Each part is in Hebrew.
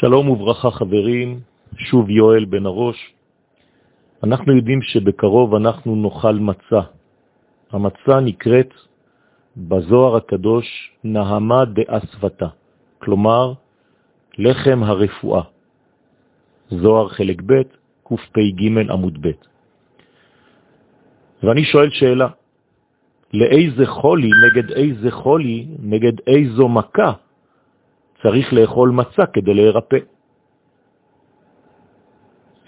שלום וברכה חברים, שוב יואל בן הראש. אנחנו יודעים שבקרוב אנחנו נאכל מצה. המצה נקראת בזוהר הקדוש נהמה דאספתה, כלומר לחם הרפואה. זוהר חלק ב', קפ"ג עמוד ב'. ואני שואל שאלה, לאיזה חולי, נגד איזה חולי, נגד איזו מכה צריך לאכול מצה כדי להירפא?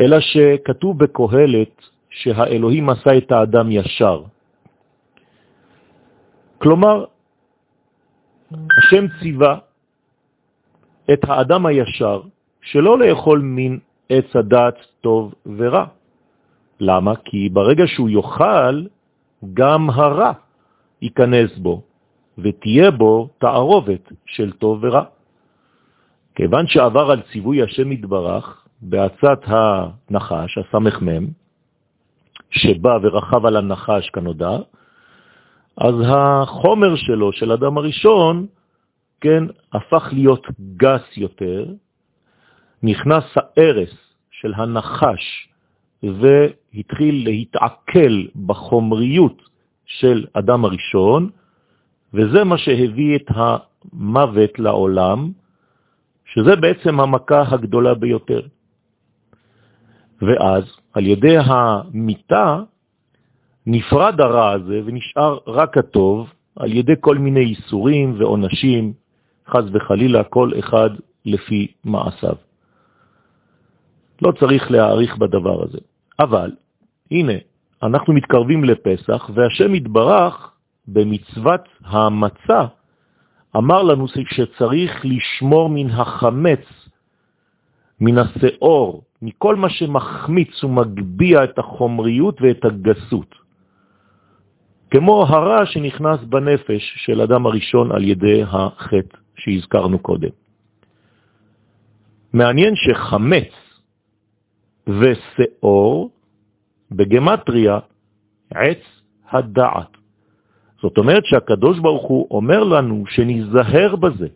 אלא שכתוב בקהלת שהאלוהים עשה את האדם ישר. כלומר, השם ציווה את האדם הישר שלא לאכול מן עץ הדת טוב ורע. למה? כי ברגע שהוא יאכל, גם הרע ייכנס בו, ותהיה בו תערובת של טוב ורע. כיוון שעבר על ציווי השם יתברך בעצת הנחש, הסמ"ם, שבא ורחב על הנחש כנודע, אז החומר שלו, של אדם הראשון, כן, הפך להיות גס יותר, נכנס הארס של הנחש והתחיל להתעכל בחומריות של אדם הראשון, וזה מה שהביא את המוות לעולם, שזה בעצם המכה הגדולה ביותר. ואז על ידי המיטה נפרד הרע הזה ונשאר רק הטוב על ידי כל מיני איסורים ועונשים, חז וחלילה, כל אחד לפי מעשיו. לא צריך להעריך בדבר הזה. אבל, הנה, אנחנו מתקרבים לפסח, והשם התברך במצוות המצה אמר לנו שצריך לשמור מן החמץ, מן השאור, מכל מה שמחמיץ ומגביע את החומריות ואת הגסות. כמו הרע שנכנס בנפש של אדם הראשון על ידי החטא שהזכרנו קודם. מעניין שחמץ ושאור בגמטריה עץ הדעת. זאת אומרת שהקדוש ברוך הוא אומר לנו שנזהר בזה,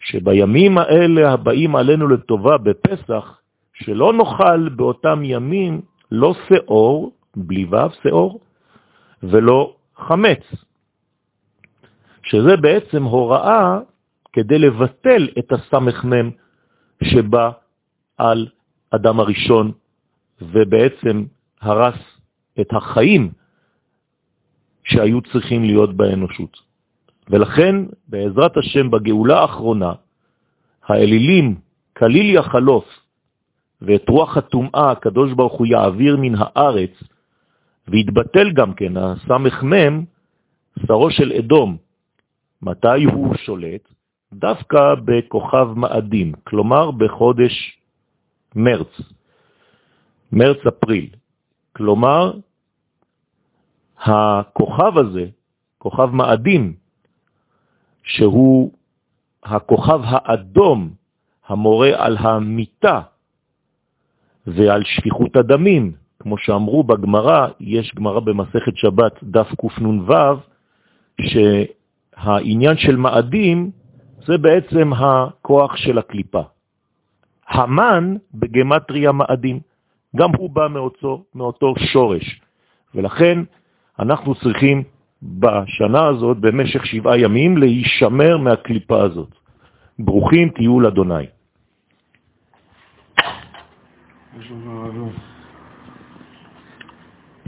שבימים האלה הבאים עלינו לטובה בפסח, שלא נאכל באותם ימים לא שאור, בלי ו' שאור, ולא חמץ, שזה בעצם הוראה כדי לבטל את הסמ"ם שבא על אדם הראשון, ובעצם הרס את החיים שהיו צריכים להיות באנושות. ולכן, בעזרת השם, בגאולה האחרונה, האלילים כליל יחלוף, ואת רוח הטומאה הקדוש ברוך הוא יעביר מן הארץ, והתבטל גם כן, הסמ"ם, שרו של אדום. מתי הוא שולט? דווקא בכוכב מאדים, כלומר בחודש מרץ, מרץ-אפריל. כלומר, הכוכב הזה, כוכב מאדים, שהוא הכוכב האדום המורה על המיטה ועל שפיכות הדמים, כמו שאמרו בגמרא, יש גמרא במסכת שבת דף קנ"ו, שהעניין של מאדים זה בעצם הכוח של הקליפה. המן בגמטריה מאדים, גם הוא בא מאותו, מאותו שורש, ולכן אנחנו צריכים בשנה הזאת, במשך שבעה ימים, להישמר מהקליפה הזאת. ברוכים תהיו לאדוני.